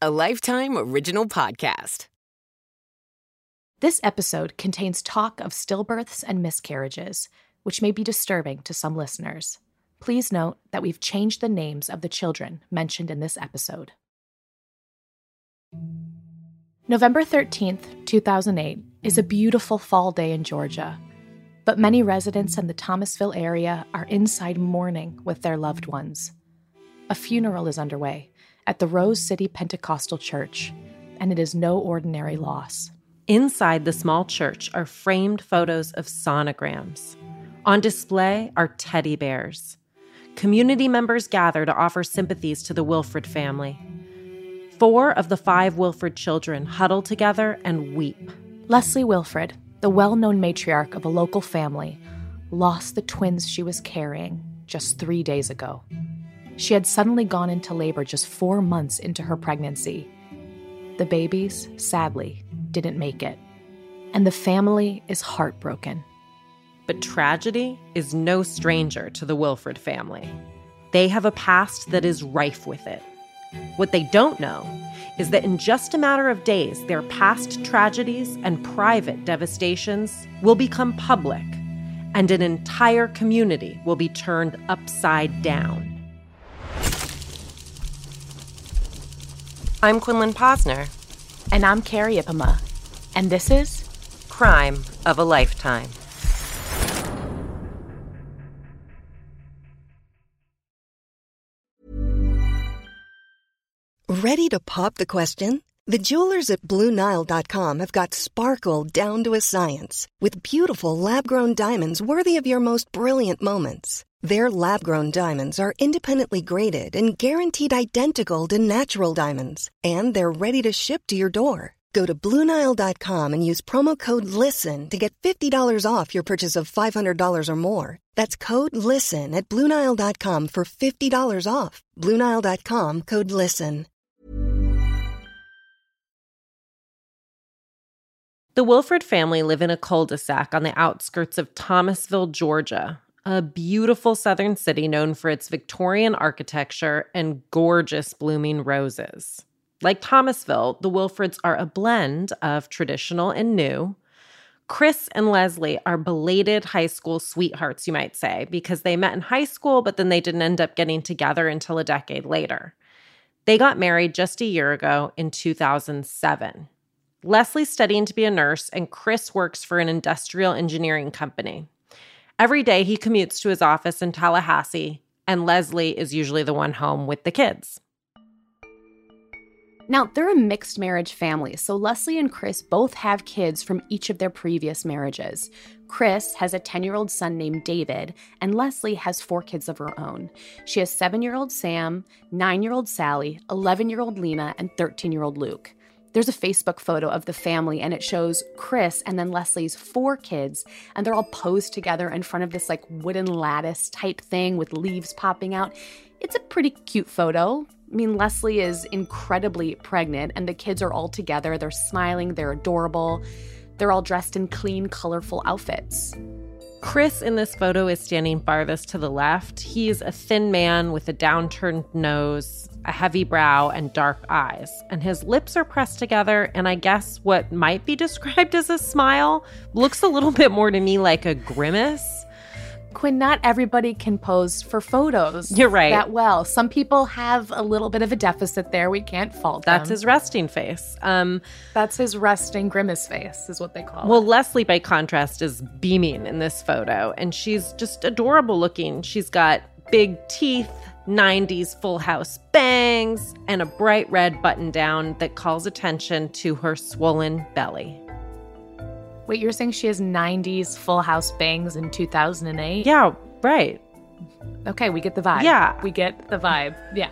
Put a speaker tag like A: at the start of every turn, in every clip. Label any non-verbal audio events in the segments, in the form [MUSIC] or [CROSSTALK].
A: a Lifetime Original Podcast.
B: This episode contains talk of stillbirths and miscarriages, which may be disturbing to some listeners. Please note that we've changed the names of the children mentioned in this episode. November 13th, 2008, is a beautiful fall day in Georgia, but many residents in the Thomasville area are inside mourning with their loved ones. A funeral is underway at the Rose City Pentecostal Church, and it is no ordinary loss.
C: Inside the small church are framed photos of sonograms. On display are teddy bears. Community members gather to offer sympathies to the Wilfred family. Four of the five Wilfred children huddle together and weep.
B: Leslie Wilfred, the well known matriarch of a local family, lost the twins she was carrying just three days ago. She had suddenly gone into labor just four months into her pregnancy. The babies, sadly, didn't make it, and the family is heartbroken.
C: But tragedy is no stranger to the Wilfred family. They have a past that is rife with it. What they don't know is that in just a matter of days, their past tragedies and private devastations will become public, and an entire community will be turned upside down. I'm Quinlan Posner.
B: And I'm Carrie Ipama. And this is
C: Crime of a Lifetime.
D: Ready to pop the question? The jewelers at BlueNile.com have got sparkle down to a science with beautiful lab grown diamonds worthy of your most brilliant moments. Their lab grown diamonds are independently graded and guaranteed identical to natural diamonds, and they're ready to ship to your door. Go to Bluenile.com and use promo code LISTEN to get $50 off your purchase of $500 or more. That's code LISTEN at Bluenile.com for $50 off. Bluenile.com code LISTEN.
C: The Wilfred family live in a cul de sac on the outskirts of Thomasville, Georgia, a beautiful southern city known for its Victorian architecture and gorgeous blooming roses. Like Thomasville, the Wilfreds are a blend of traditional and new. Chris and Leslie are belated high school sweethearts, you might say, because they met in high school, but then they didn't end up getting together until a decade later. They got married just a year ago in 2007. Leslie's studying to be a nurse, and Chris works for an industrial engineering company. Every day he commutes to his office in Tallahassee, and Leslie is usually the one home with the kids.
B: Now, they're a mixed marriage family, so Leslie and Chris both have kids from each of their previous marriages. Chris has a 10 year old son named David, and Leslie has four kids of her own. She has 7 year old Sam, 9 year old Sally, 11 year old Lena, and 13 year old Luke. There's a Facebook photo of the family, and it shows Chris and then Leslie's four kids, and they're all posed together in front of this like wooden lattice type thing with leaves popping out. It's a pretty cute photo. I mean, Leslie is incredibly pregnant, and the kids are all together. They're smiling, they're adorable. They're all dressed in clean, colorful outfits.
C: Chris in this photo is standing farthest to the left. He's a thin man with a downturned nose, a heavy brow, and dark eyes. And his lips are pressed together, and I guess what might be [LAUGHS] described as a smile looks a little bit more to me like a grimace.
B: Quinn, not everybody can pose for photos.
C: You're right.
B: That well. Some people have a little bit of a deficit there. We can't fault
C: That's
B: them.
C: his resting face. Um,
B: That's his resting grimace face, is what they call
C: well,
B: it.
C: Leslie, by contrast, is beaming in this photo, and she's just adorable looking. She's got big teeth, 90s full house bangs, and a bright red button down that calls attention to her swollen belly.
B: Wait, you're saying she has 90s full house bangs in 2008?
C: Yeah, right.
B: Okay, we get the vibe.
C: Yeah.
B: We get the vibe. Yeah.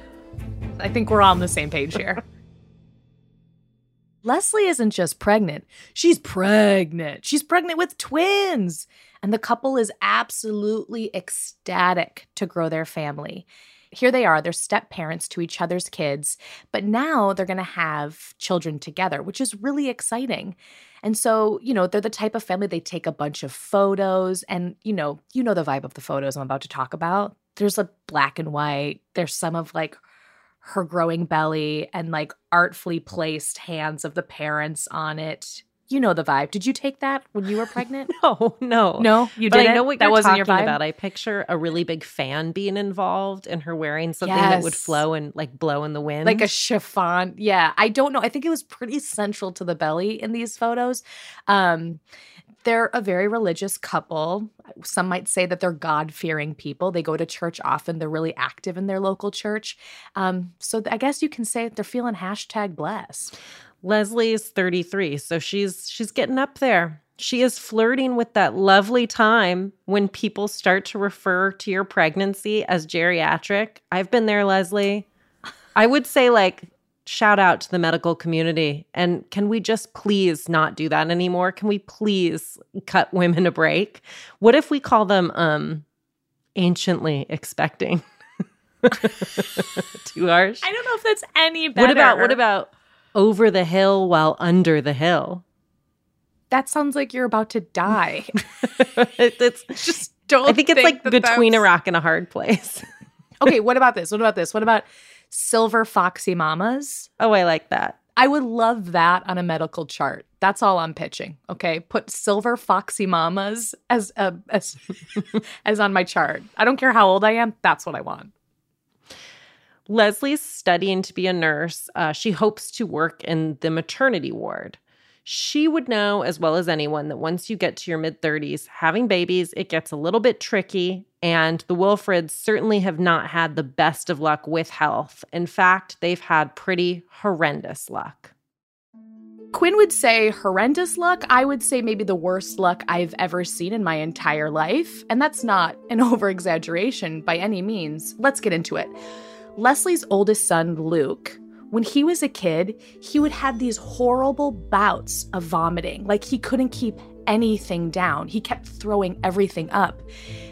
B: I think we're all on the same page here. [LAUGHS] Leslie isn't just pregnant, she's pregnant. She's pregnant with twins. And the couple is absolutely ecstatic to grow their family. Here they are, they're step parents to each other's kids, but now they're going to have children together, which is really exciting. And so, you know, they're the type of family they take a bunch of photos and, you know, you know the vibe of the photos I'm about to talk about. There's a black and white, there's some of like her growing belly and like artfully placed hands of the parents on it. You know the vibe. Did you take that when you were pregnant? [LAUGHS]
C: no, no,
B: no. You didn't.
C: I know what
B: that
C: you're
B: wasn't
C: talking
B: your vibe?
C: about. I picture a really big fan being involved, and her wearing something that would flow and like blow in the wind,
B: like a chiffon. Yeah, I don't know. I think it was pretty central to the belly in these photos. Um, they're a very religious couple. Some might say that they're God fearing people. They go to church often. They're really active in their local church. Um, so I guess you can say they're feeling hashtag blessed.
C: Leslie is 33, so she's she's getting up there. She is flirting with that lovely time when people start to refer to your pregnancy as geriatric. I've been there, Leslie. I would say like shout out to the medical community and can we just please not do that anymore? Can we please cut women a break? What if we call them um anciently expecting? [LAUGHS] Too harsh.
B: I don't know if that's any better.
C: What about what about over the hill while under the hill?
B: that? Sounds like you're about to die. [LAUGHS]
C: It- it's [LAUGHS]
B: Just don't.
C: I think it's like
B: that
C: between a rock and a hard place. [LAUGHS]
B: Okay, what about this? What about this? What about silver foxy mamas?
C: Oh, I like that.
B: I would love that on a medical chart. That's all I'm pitching. Okay, put silver foxy mamas as a, as as on my chart. I don't care how old I am. That's what I want.
C: Leslie's studying to be a nurse. Uh, she hopes to work in the maternity ward. She would know as well as anyone that once you get to your mid 30s, having babies, it gets a little bit tricky. And the Wilfreds certainly have not had the best of luck with health. In fact, they've had pretty horrendous luck.
B: Quinn would say horrendous luck. I would say maybe the worst luck I've ever seen in my entire life. And that's not an [LAUGHS] over exaggeration by any means. Let's get into it. Leslie's oldest son, Luke, when he was a kid, he would have these horrible bouts of vomiting. Like he couldn't keep anything down, he kept throwing everything up.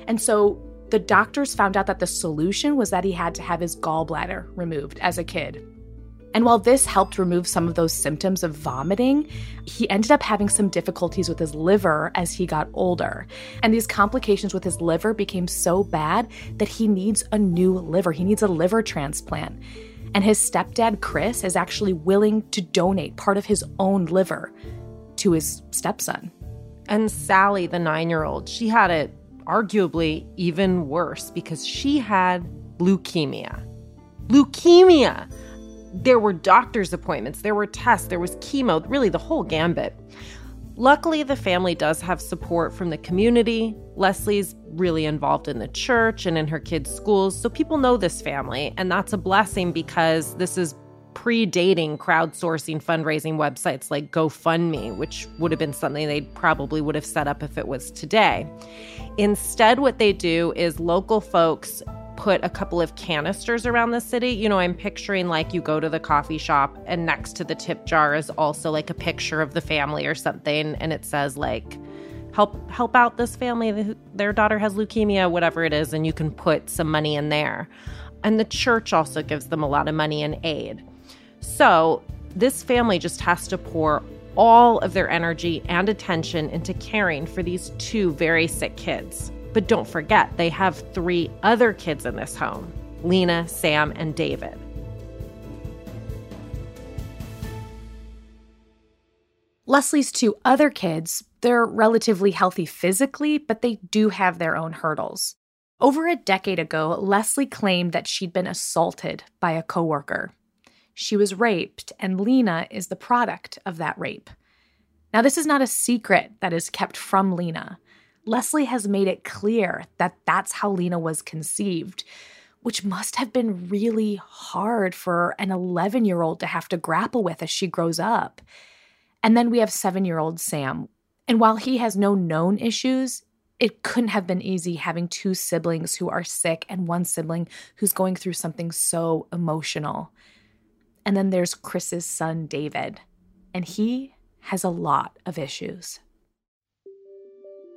B: And so the doctors found out that the solution was that he had to have his gallbladder removed as a kid. And while this helped remove some of those symptoms of vomiting, he ended up having some difficulties with his liver as he got older. And these complications with his liver became so bad that he needs a new liver. He needs a liver transplant. And his stepdad, Chris, is actually willing to donate part of his own liver to his stepson.
C: And Sally, the nine year old, she had it arguably even worse because she had leukemia. Leukemia! There were doctor's appointments, there were tests, there was chemo, really the whole gambit. Luckily, the family does have support from the community. Leslie's really involved in the church and in her kids' schools, so people know this family, and that's a blessing because this is predating crowdsourcing fundraising websites like GoFundMe, which would have been something they probably would have set up if it was today. Instead, what they do is local folks put a couple of canisters around the city. You know, I'm picturing like you go to the coffee shop and next to the tip jar is also like a picture of the family or something and it says like help help out this family their daughter has leukemia whatever it is and you can put some money in there. And the church also gives them a lot of money and aid. So, this family just has to pour all of their energy and attention into caring for these two very sick kids. But don't forget, they have three other kids in this home Lena, Sam, and David.
B: Leslie's two other kids, they're relatively healthy physically, but they do have their own hurdles. Over a decade ago, Leslie claimed that she'd been assaulted by a coworker. She was raped, and Lena is the product of that rape. Now, this is not a secret that is kept from Lena. Leslie has made it clear that that's how Lena was conceived, which must have been really hard for an 11 year old to have to grapple with as she grows up. And then we have seven year old Sam. And while he has no known issues, it couldn't have been easy having two siblings who are sick and one sibling who's going through something so emotional. And then there's Chris's son, David, and he has a lot of issues.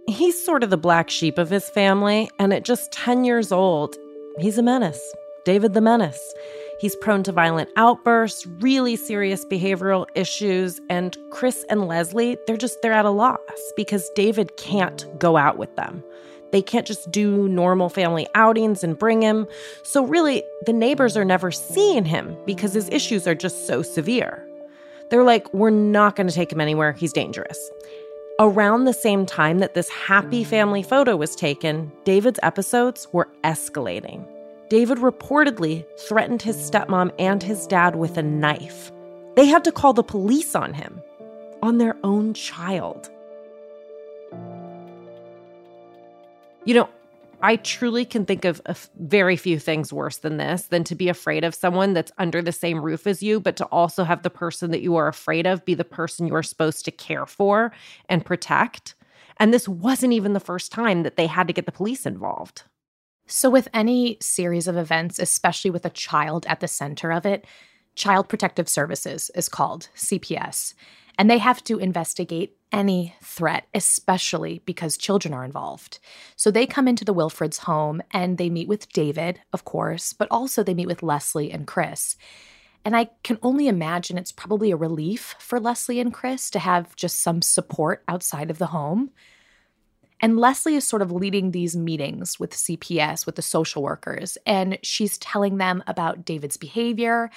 C: He's sort of the black sheep of his family, and at just 10 years old, he's a menace. David the Menace. He's prone to violent outbursts, really serious behavioral issues, and Chris and Leslie, they're just they're at a loss because David can't go out with them. They can't just do normal family outings and bring him. So, really, the neighbors are never seeing him because his issues are just so severe. They're like, we're not going to take him anywhere. He's dangerous. Around the same time that this happy family photo was taken, David's episodes were escalating. David reportedly threatened his stepmom and his dad with a knife. They had to call the police on him, on their own child. You know, I truly can think of very few things worse than this than to be afraid of someone that's under the same roof as you, but to also have the person that you are afraid of be the person you're supposed to care for and protect. And this wasn't even the first time that they had to get the police involved.
B: So, with any series of events, especially with a child at the center of it, Child Protective Services is called CPS, and they have to investigate any threat, especially because children are involved. So they come into the Wilfreds' home and they meet with David, of course, but also they meet with Leslie and Chris. And I can only imagine it's probably a relief for Leslie and Chris to have just some support outside of the home. And Leslie is sort of leading these meetings with CPS, with the social workers, and she's telling them about David's behavior.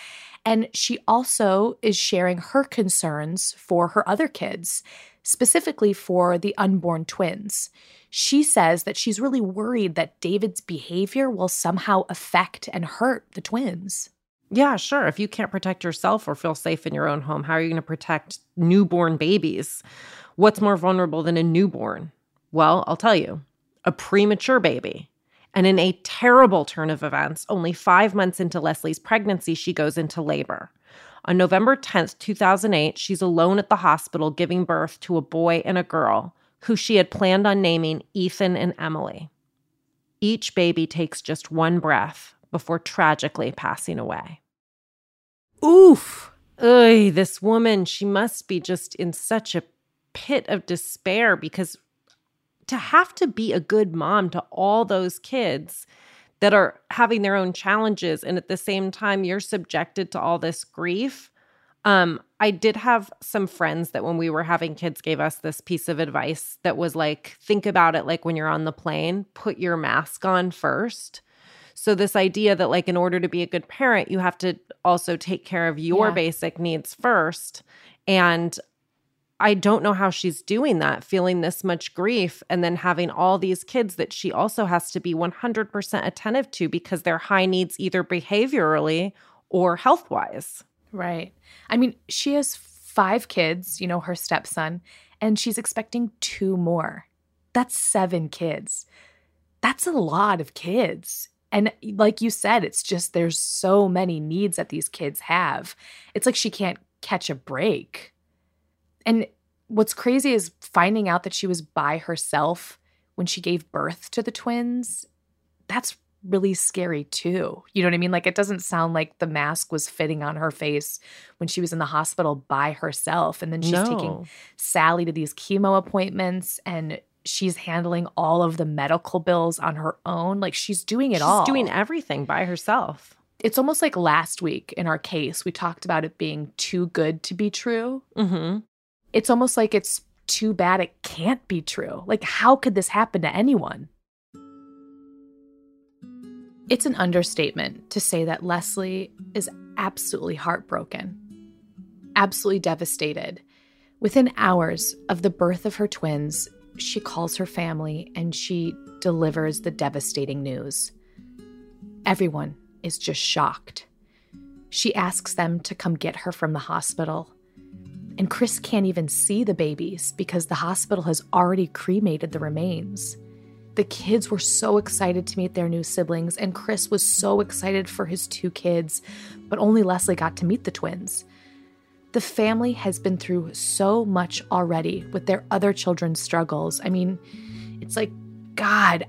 B: And she also is sharing her concerns for her other kids specifically for the unborn twins. She says that she's really worried that David's behavior will somehow affect and hurt the twins.
C: Yeah, sure. If you can't protect yourself or feel safe in your own home, how are you going to protect newborn babies? What's more vulnerable than a newborn? Well, I'll tell you a premature baby. And in a terrible turn of events, only five months into Leslie's pregnancy, she goes into labor. On November 10th, 2008, she's alone at the hospital giving birth to a boy and a girl who she had planned on naming Ethan and Emily. Each baby takes just one breath before tragically passing away. Oof! Ugh, this woman, she must be just in such a pit of despair because to have to be a good mom to all those kids that are having their own challenges and at the same time you're subjected to all this grief um i did have some friends that when we were having kids gave us this piece of advice that was like think about it like when you're on the plane put your mask on first so this idea that like in order to be a good parent you have to also take care of your yeah. basic needs first and I don't know how she's doing that, feeling this much grief and then having all these kids that she also has to be 100% attentive to because they're high needs either behaviorally or health wise.
B: Right. I mean, she has five kids, you know, her stepson, and she's expecting two more. That's seven kids. That's a lot of kids. And like you said, it's just there's so many needs that these kids have. It's like she can't catch a break. And what's crazy is finding out that she was by herself when she gave birth to the twins. That's really scary too. You know what I mean? Like it doesn't sound like the mask was fitting on her face when she was in the hospital by herself. And then she's no. taking Sally to these chemo appointments and she's handling all of the medical bills on her own. Like she's doing it all.
C: she's
B: all.
C: doing everything by herself.
B: It's almost like last week in our case, we talked about it being too good to be true.
C: Mm-hmm
B: it's almost like it's too bad it can't be true. Like, how could this happen to anyone? It's an understatement to say that Leslie is absolutely heartbroken, absolutely devastated. Within hours of the birth of her twins, she calls her family and she delivers the devastating news. Everyone is just shocked. She asks them to come get her from the hospital and Chris can't even see the babies because the hospital has already cremated the remains. The kids were so excited to meet their new siblings, and Chris was so excited for his two kids, but only Leslie got to meet the twins. The family has been through so much already with their other children's struggles. I mean, it's like, God,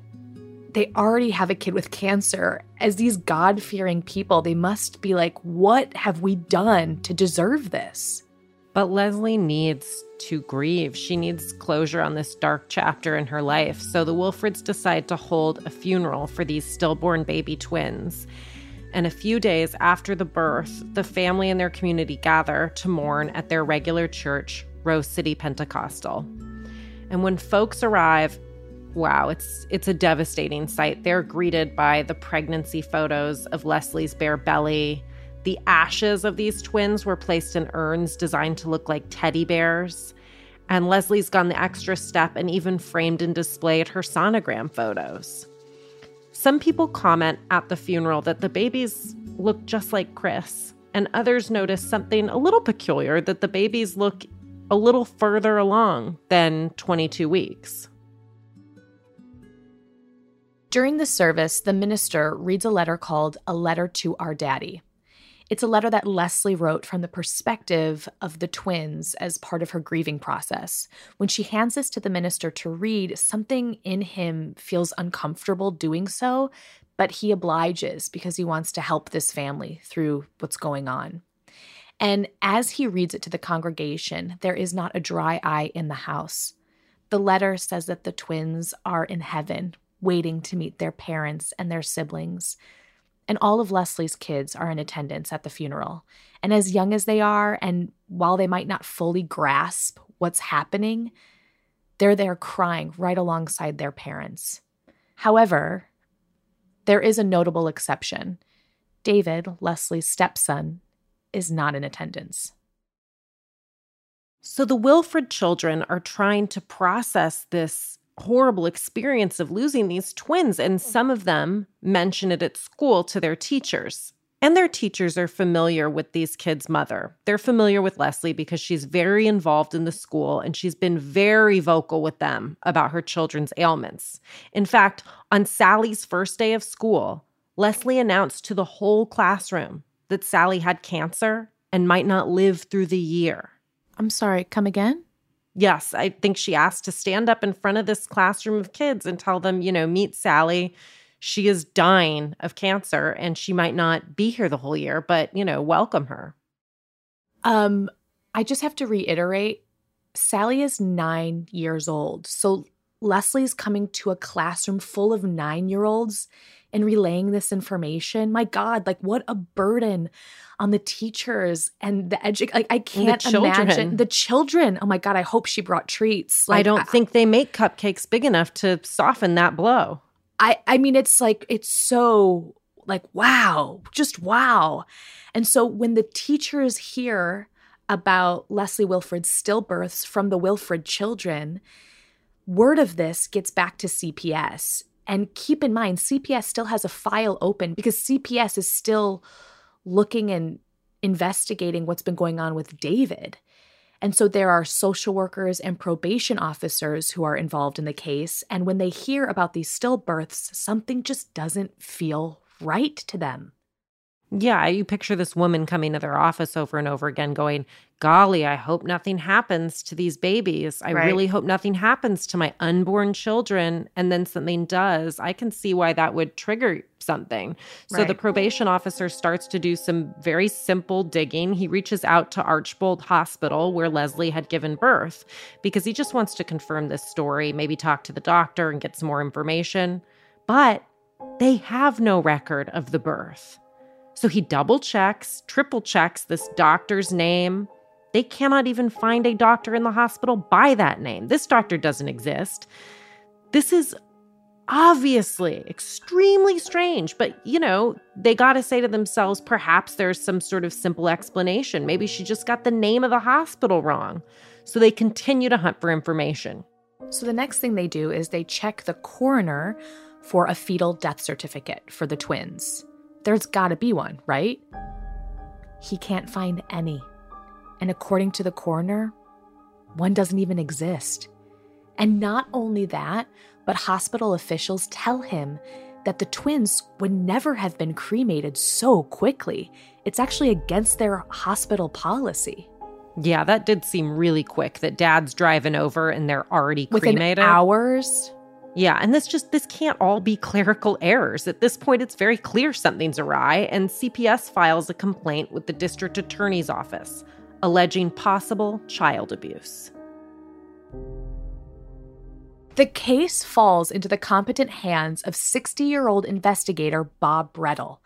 B: they already have a kid with cancer. As these God fearing people, they must be like, what have we done to deserve this?
C: But Leslie needs to grieve. She needs closure on this dark chapter in her life. So the Wilfreds decide to hold a funeral for these stillborn baby twins. And a few days after the birth, the family and their community gather to mourn at their regular church, Rose City Pentecostal. And when folks arrive, wow, it's it's a devastating sight. They're greeted by the pregnancy photos of Leslie's bare belly. The ashes of these twins were placed in urns designed to look like teddy bears. And Leslie's gone the extra step and even framed and displayed her sonogram photos. Some people comment at the funeral that the babies look just like Chris, and others notice something a little peculiar that the babies look a little further along than 22 weeks.
B: During the service, the minister reads a letter called A Letter to Our Daddy. It's a letter that Leslie wrote from the perspective of the twins as part of her grieving process. When she hands this to the minister to read, something in him feels uncomfortable doing so, but he obliges because he wants to help this family through what's going on. And as he reads it to the congregation, there is not a dry eye in the house. The letter says that the twins are in heaven, waiting to meet their parents and their siblings and all of Leslie's kids are in attendance at the funeral. And as young as they are, and while they might not fully grasp what's happening, they're there crying right alongside their parents. However, there is a notable exception. David, Leslie's stepson, is not in attendance.
C: So the Wilfred children are trying to process this horrible experience of losing these twins. And mm. some of them mention it at school to their teachers. And their teachers are familiar with these kids' mother. They're familiar with Leslie because she's very involved in the school and she's been very vocal with them about her children's ailments. In fact, on Sally's first day of school, Leslie announced to the whole classroom that Sally had cancer and might not live through the year.
B: I'm sorry, come again?
C: Yes, I think she asked to stand up in front of this classroom of kids and tell them, you know, meet Sally. She is dying of cancer and she might not be here the whole year, but, you know, welcome her.
B: Um, I just have to reiterate Sally is nine years old. So Leslie's coming to a classroom full of nine year olds and relaying this information. My God, like what a burden on the teachers and the edu like I can't the imagine the children. Oh my God, I hope she brought treats.
C: Like, I don't I, think they make cupcakes big enough to soften that blow.
B: I I mean it's like it's so like wow, just wow. And so when the teachers hear about Leslie Wilfred's stillbirths from the Wilfred children, word of this gets back to CPS and keep in mind, CPS still has a file open because CPS is still looking and investigating what's been going on with David. And so there are social workers and probation officers who are involved in the case. And when they hear about these stillbirths, something just doesn't feel right to them.
C: Yeah, you picture this woman coming to their office over and over again going, Golly, I hope nothing happens to these babies. I right. really hope nothing happens to my unborn children. And then something does. I can see why that would trigger something. So right. the probation officer starts to do some very simple digging. He reaches out to Archbold Hospital, where Leslie had given birth, because he just wants to confirm this story, maybe talk to the doctor and get some more information. But they have no record of the birth. So he double checks, triple checks this doctor's name. They cannot even find a doctor in the hospital by that name. This doctor doesn't exist. This is obviously extremely strange, but you know, they got to say to themselves perhaps there's some sort of simple explanation. Maybe she just got the name of the hospital wrong. So they continue to hunt for information.
B: So the next thing they do is they check the coroner for a fetal death certificate for the twins. There's gotta be one, right? He can't find any. And according to the coroner, one doesn't even exist. And not only that, but hospital officials tell him that the twins would never have been cremated so quickly. It's actually against their hospital policy.
C: Yeah, that did seem really quick that dad's driving over and they're already
B: Within
C: cremated.
B: hours.
C: Yeah, and this just this can't all be [LAUGHS] clerical errors. At this point it's very clear something's awry and CPS files a complaint with the district attorney's office alleging possible child abuse.
B: The case falls into the competent hands of 60 year old investigator Bob Brettel.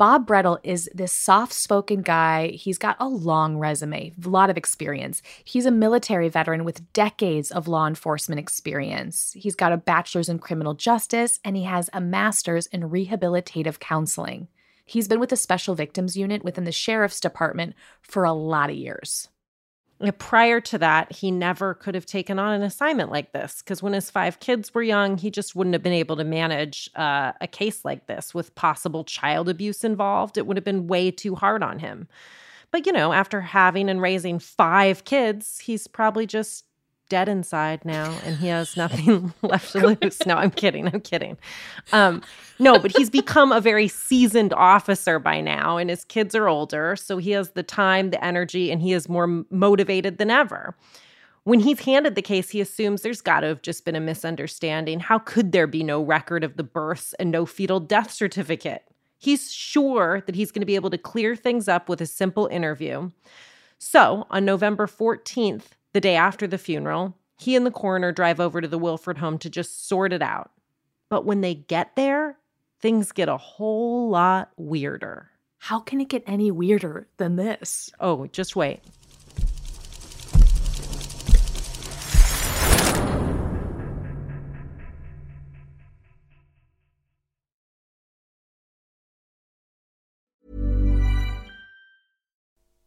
B: Bob Brettel is this soft spoken guy. He's got a long resume, a lot of experience. He's a military veteran with decades of law enforcement experience. He's got a bachelor's in criminal justice and he has a master's in rehabilitative counseling. He's been with the Special Victims Unit within the Sheriff's Department for a lot of years.
C: Prior to that, he never could have taken on an assignment like this because when his five kids were young, he just wouldn't have been able to manage uh, a case like this with possible child abuse involved. It would have been way too hard on him. But, you know, after having and raising five kids, he's probably just dead inside now and he has nothing [LAUGHS] left to lose. No, I'm kidding. I'm kidding. Um, no, but he's become a very seasoned officer by now and his kids are older. So he has the time, the energy, and he is more motivated than ever. When he's handed the case, he assumes there's got to have just been a misunderstanding. How could there be no record of the births and no fetal death certificate? He's sure that he's going to be able to clear things up with a simple interview. So on November 14th, the day after the funeral, he and the coroner drive over to the Wilfred home to just sort it out. But when they get there, things get a whole lot weirder.
B: How can it get any weirder than this?
C: Oh, just wait.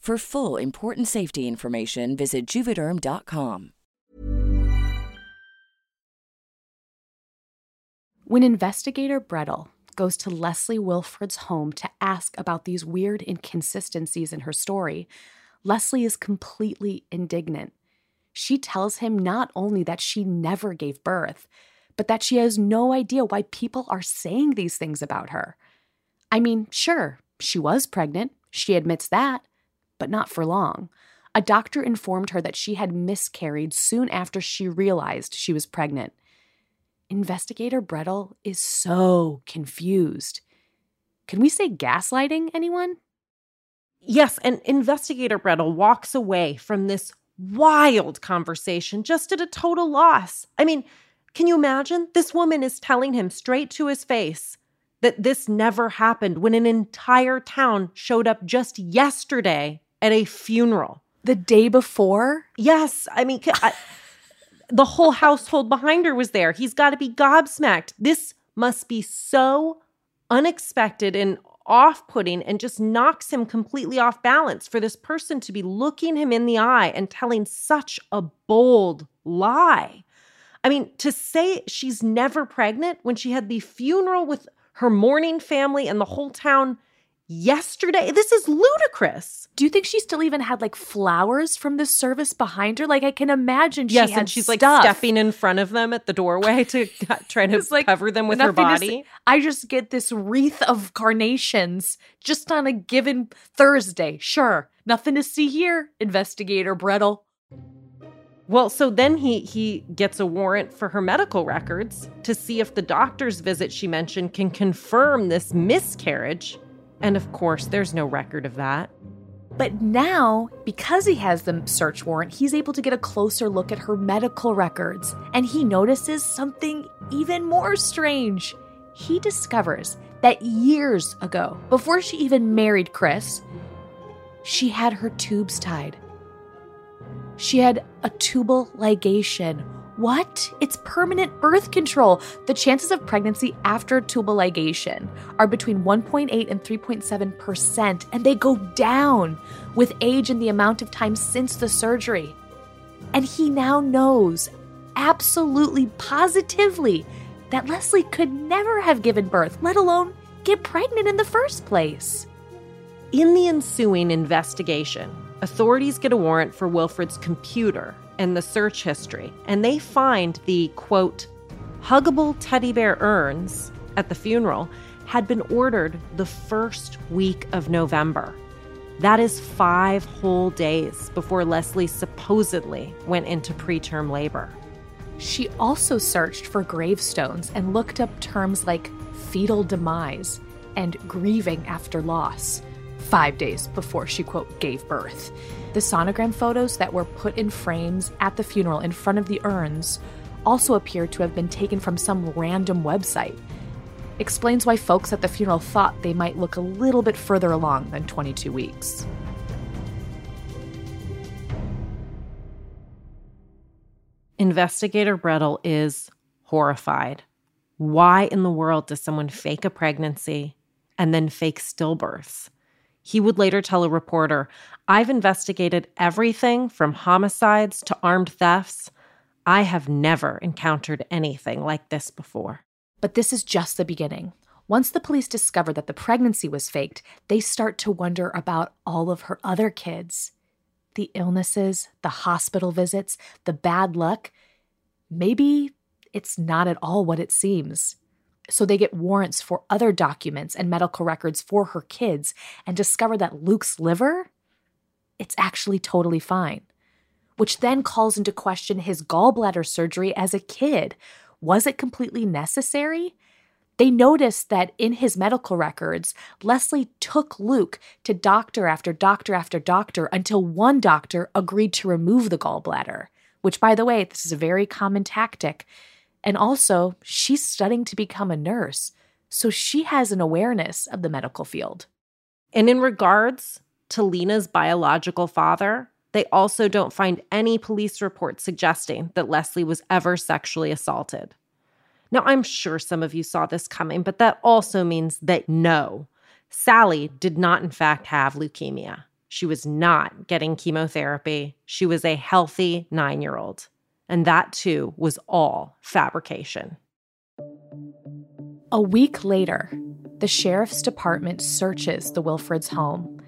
E: For full important safety information, visit juvederm.com.
B: When investigator Brettel goes to Leslie Wilfred's home to ask about these weird inconsistencies in her story, Leslie is completely indignant. She tells him not only that she never gave birth, but that she has no idea why people are saying these things about her. I mean, sure, she was pregnant, she admits that, but not for long. A doctor informed her that she had miscarried soon after she realized she was pregnant. Investigator Brettel is so confused. Can we say gaslighting, anyone?
C: Yes, and investigator Brettel walks away from this wild conversation just at a total loss. I mean, can you imagine? This woman is telling him straight to his face that this never happened when an entire town showed up just yesterday at a funeral.
B: The day before?
C: Yes. I mean, I, [LAUGHS] the whole household behind her was there. He's got to be gobsmacked. This must be so unexpected and off putting and just knocks him completely off balance for this person to be looking him in the eye and telling such a bold lie. I mean, to say she's never pregnant when she had the funeral with her mourning family and the whole town yesterday. This is ludicrous.
B: Do you think she still even had like flowers from the service behind her? Like I can imagine she
C: yes, and she's
B: stuff.
C: like stepping in front of them at the doorway to [LAUGHS] try to
B: like
C: cover them with her body.
B: I just get this wreath of carnations just on a given Thursday. Sure, nothing to see here, investigator Brettel.
C: Well, so then he he gets a warrant for her medical records to see if the doctor's visit she mentioned can confirm this miscarriage. And of course, there's no record of that.
B: But now, because he has the search warrant, he's able to get a closer look at her medical records, and he notices something even more strange. He discovers that years ago, before she even married Chris, she had her tubes tied. She had a tubal ligation What? It's permanent birth control. The chances of pregnancy after tubal ligation are between 1.8 and 3.7%, and they go down with age and the amount of time since the surgery. And he now knows absolutely positively that Leslie could never have given birth, let alone get pregnant in the first place.
C: In the ensuing investigation, authorities get a warrant for Wilfred's computer and the search history, and they find the quote, huggable teddy bear urns at the funeral had been ordered the first week of November. That is five whole days before Leslie supposedly went into preterm labor.
B: She also searched for gravestones and looked up terms like fetal demise and grieving after loss, five days before she, quote, gave birth. The sonogram photos that were put in frames at the funeral in front of the urns also appear to have been taken from some random website. Explains why folks at the funeral thought they might look a little bit further along than 22 weeks.
C: Investigator Brettel is horrified. Why in the world does someone fake a pregnancy and then fake stillbirths? He would later tell a reporter, I've investigated everything from homicides to armed thefts. I have never encountered anything like this before.
B: But this is just the beginning. Once the police discover that the pregnancy was faked, they start to wonder about all of her other kids. The illnesses, the hospital visits, the bad luck. Maybe it's not at all what it seems. So they get warrants for other documents and medical records for her kids and discover that Luke's liver, it's actually totally fine. Which then calls into question his gallbladder surgery as a kid. Was it completely necessary? They noticed that in his medical records, Leslie took Luke to doctor after doctor after doctor until one doctor agreed to remove the gallbladder, which, by the way, this is a very common tactic. And also, she's studying to become a nurse, so she has an awareness of the medical field.
C: And in regards to Lena's biological father, they also don't find any police reports suggesting that Leslie was ever sexually assaulted. Now, I'm sure some of you saw this coming, but that also means that no, Sally did not, in fact, have leukemia. She was not getting chemotherapy. She was a healthy nine year old. And that too was all fabrication.
B: A week later, the sheriff's department searches the Wilfreds' home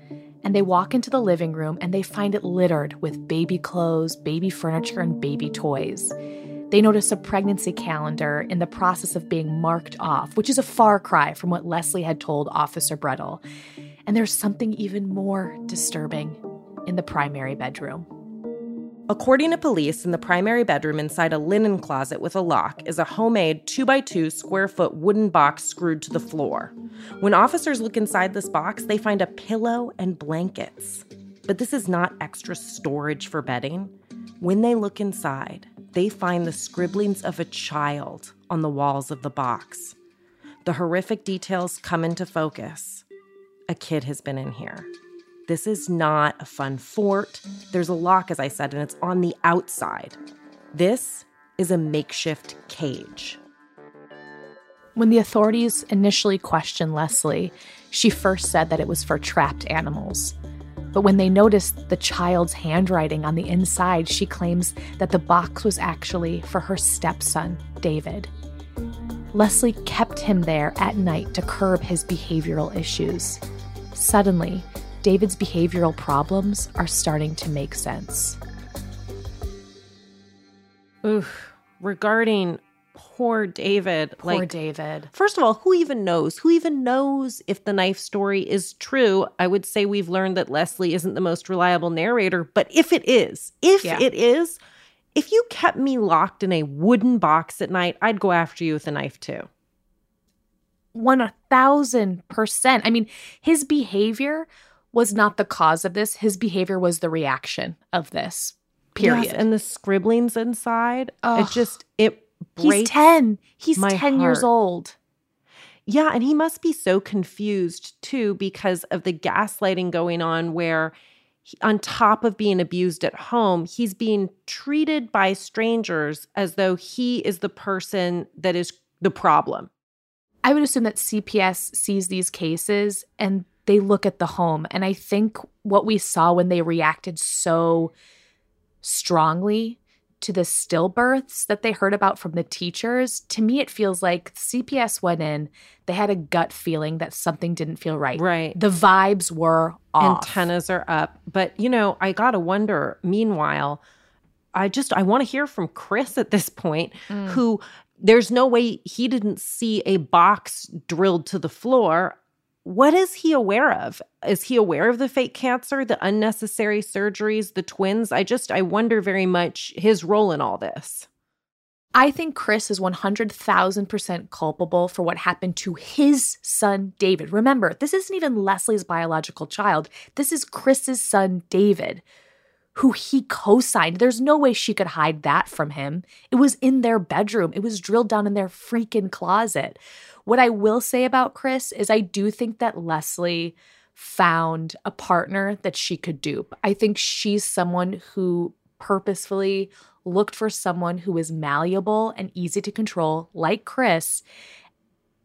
B: and they walk into the living room and they find it littered with baby clothes, baby furniture, and baby toys. They notice a pregnancy calendar in the process of being marked off, which is a far cry from what Leslie had told Officer Brettel. And there's something even more disturbing in the primary bedroom.
C: According to police, in the primary bedroom inside a linen closet with a lock is a homemade 2x2 square foot wooden box screwed to the floor. When officers look inside this box, they find a pillow and blankets. But this is not extra storage for bedding. When they look inside, they find the scribblings of a child on the walls of the box. The horrific details come into focus. A kid has been in here. This is not a fun fort. There's a lock, as I said, and it's on the outside. This is a makeshift cage.
B: When the authorities initially questioned Leslie, she first said that it was for trapped animals. But when they noticed the child's handwriting on the inside, she claims that the box was actually for her stepson, David. Leslie kept him there at night to curb his behavioral issues. Suddenly, David's behavioral problems are starting to make sense.
C: Oof. Regarding poor David.
B: Poor
C: like,
B: David.
C: First of all, who even knows? Who even knows if the knife story is true? I would say we've learned that Leslie isn't the most reliable narrator, but if it is, if
B: Yeah.
C: it is, if you kept me locked in a wooden box at night, I'd go after you with a knife too.
B: One thousand percent. I mean, his behavior was not the cause of this. His behavior was the reaction of this. Period.
C: Yes, and the scribblings inside, it just it
B: He's 10. He's
C: my
B: 10 years old.
C: Yeah, and he must be so confused too because of the gaslighting going on where on top of being abused at home, he's being treated by strangers as though he is the person that is the problem.
B: I would assume that CPS sees these cases and they look at the home. And I think what we saw when they reacted so strongly to the stillbirths that they heard about from the teachers, to me, it feels like CPS went in, they had a gut feeling that something didn't feel right.
C: Right.
B: The vibes were off.
C: Antennas are up. But, you know, I got to wonder, meanwhile, I just, I want to hear from Chris at this point, mm. who there's no way he didn't see a box drilled to the floor what is he aware of? Is he aware of the fake cancer, the unnecessary surgeries, the twins? I just, I wonder very much his role in all this.
B: I think Chris is 100,000% culpable for what happened to his son, David. Remember, this isn't even Leslie's biological child. This is Chris's son, David, who he co signed. There's no way she could hide that from him. It was in their bedroom, it was drilled down in their freaking closet. What I will say about Chris is I do think that Leslie found a partner that she could dupe. I think she's someone who purposefully looked for someone who is malleable and easy to control, like Chris.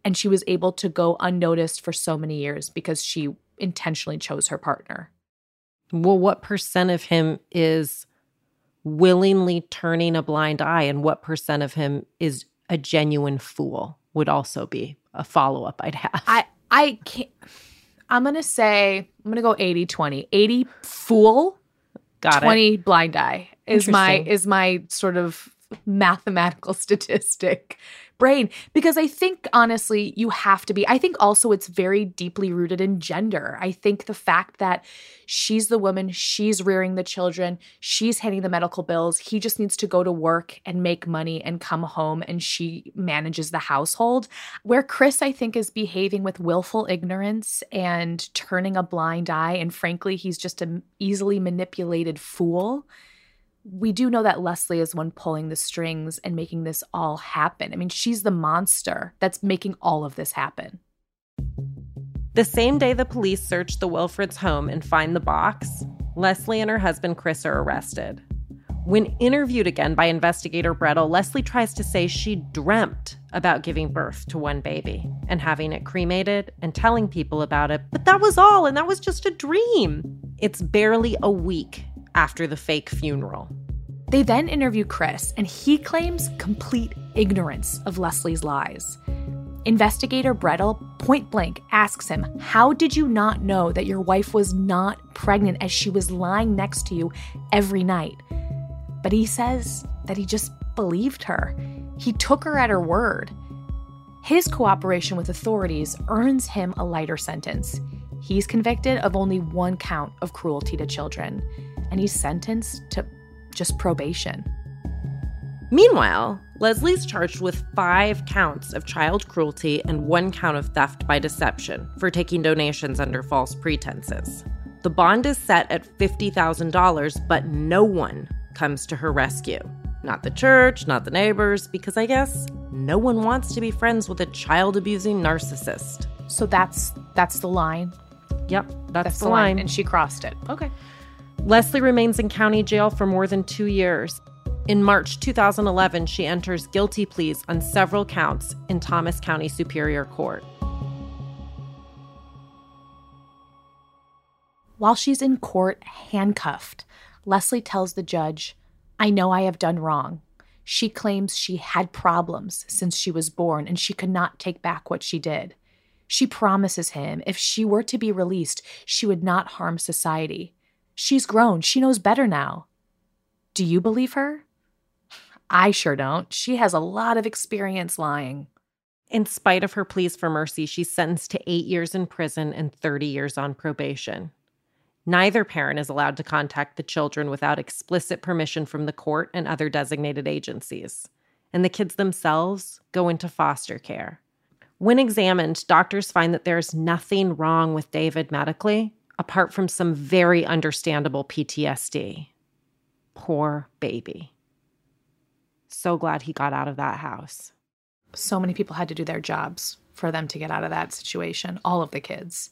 B: And she was able to go unnoticed for so many years because she intentionally chose her partner.
C: Well, what percent of him is willingly turning a blind eye, and what percent of him is a genuine fool? would also be a follow up I'd have.
B: I I can't. I'm gonna say I'm gonna go 80 20. 80 fool,
C: got
B: 20 it. blind eye is my is my sort of mathematical [LAUGHS] statistic brain because I think honestly you have to be. I think also it's very deeply rooted in gender. I think the fact that she's the woman, she's rearing the children, she's handing the medical bills, he just needs to go to work and make money and come home and she manages the household. Where Chris I think is behaving with willful ignorance and turning a blind eye and frankly he's just an easily manipulated fool we do know that Leslie is one pulling the strings and making this all happen. I mean, she's the monster that's making all of this happen.
C: The same day the police search the Wilfreds' home and find the box, Leslie and her husband Chris are arrested. When interviewed again by investigator Brettel, Leslie tries to say she dreamt about giving birth to one baby and having it cremated and telling people about it, but that was all, and that was just a dream. It's barely a week after the fake funeral.
B: They then interview Chris, and he claims complete ignorance of Leslie's lies. Investigator Brettel point blank asks him, How did you not know that your wife was not pregnant as she was lying next to you every night? But he says that he just believed her. He took her at her word. His cooperation with authorities earns him a lighter sentence. He's convicted of only one count of cruelty to children and he's sentenced to just probation.
C: Meanwhile, Leslie's charged with five counts of child cruelty and one count of theft by deception for taking donations under false pretenses. The bond is set at $50,000, but no one comes to her rescue. Not the church, not the neighbors, because I guess no one wants to be friends with a child abusing narcissist.
B: So that's that's the line.
C: Yep, that's,
B: that's
C: the,
B: the
C: line.
B: line. And she crossed it. Okay.
C: Leslie remains in county jail for more than two years. In March 2011, she enters guilty pleas on several counts in Thomas County Superior Court.
B: While she's in court, handcuffed, Leslie tells the judge, I know I have done wrong. She claims she had problems since she was born and she could not take back what she did. She promises him if she were to be released, she would not harm society. She's grown. She knows better now. Do you believe her? I sure don't. She has a lot of experience lying.
C: In spite of her pleas for mercy, she's sentenced to eight years in prison and 30 years on probation. Neither parent is allowed to contact the children without explicit permission from the court and other designated agencies. And the kids themselves go into foster care. When examined, doctors find that there's nothing wrong with David medically, apart from some very understandable PTSD. Poor baby. So glad he got out of that house.
B: So many people had to do their jobs for them to get out of that situation, all of the kids.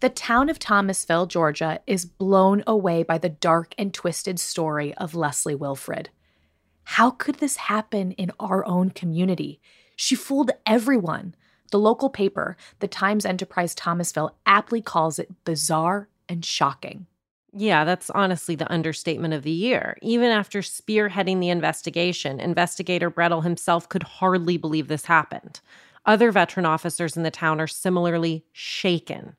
B: The town of Thomasville, Georgia, is blown away by the dark and twisted story of Leslie Wilfred. How could this happen in our own community? She fooled everyone. The local paper, the Times Enterprise Thomasville, aptly calls it bizarre and shocking.
C: Yeah, that's honestly the understatement of the year. Even after spearheading the investigation, investigator Brettel himself could hardly believe this happened. Other veteran officers in the town are similarly shaken.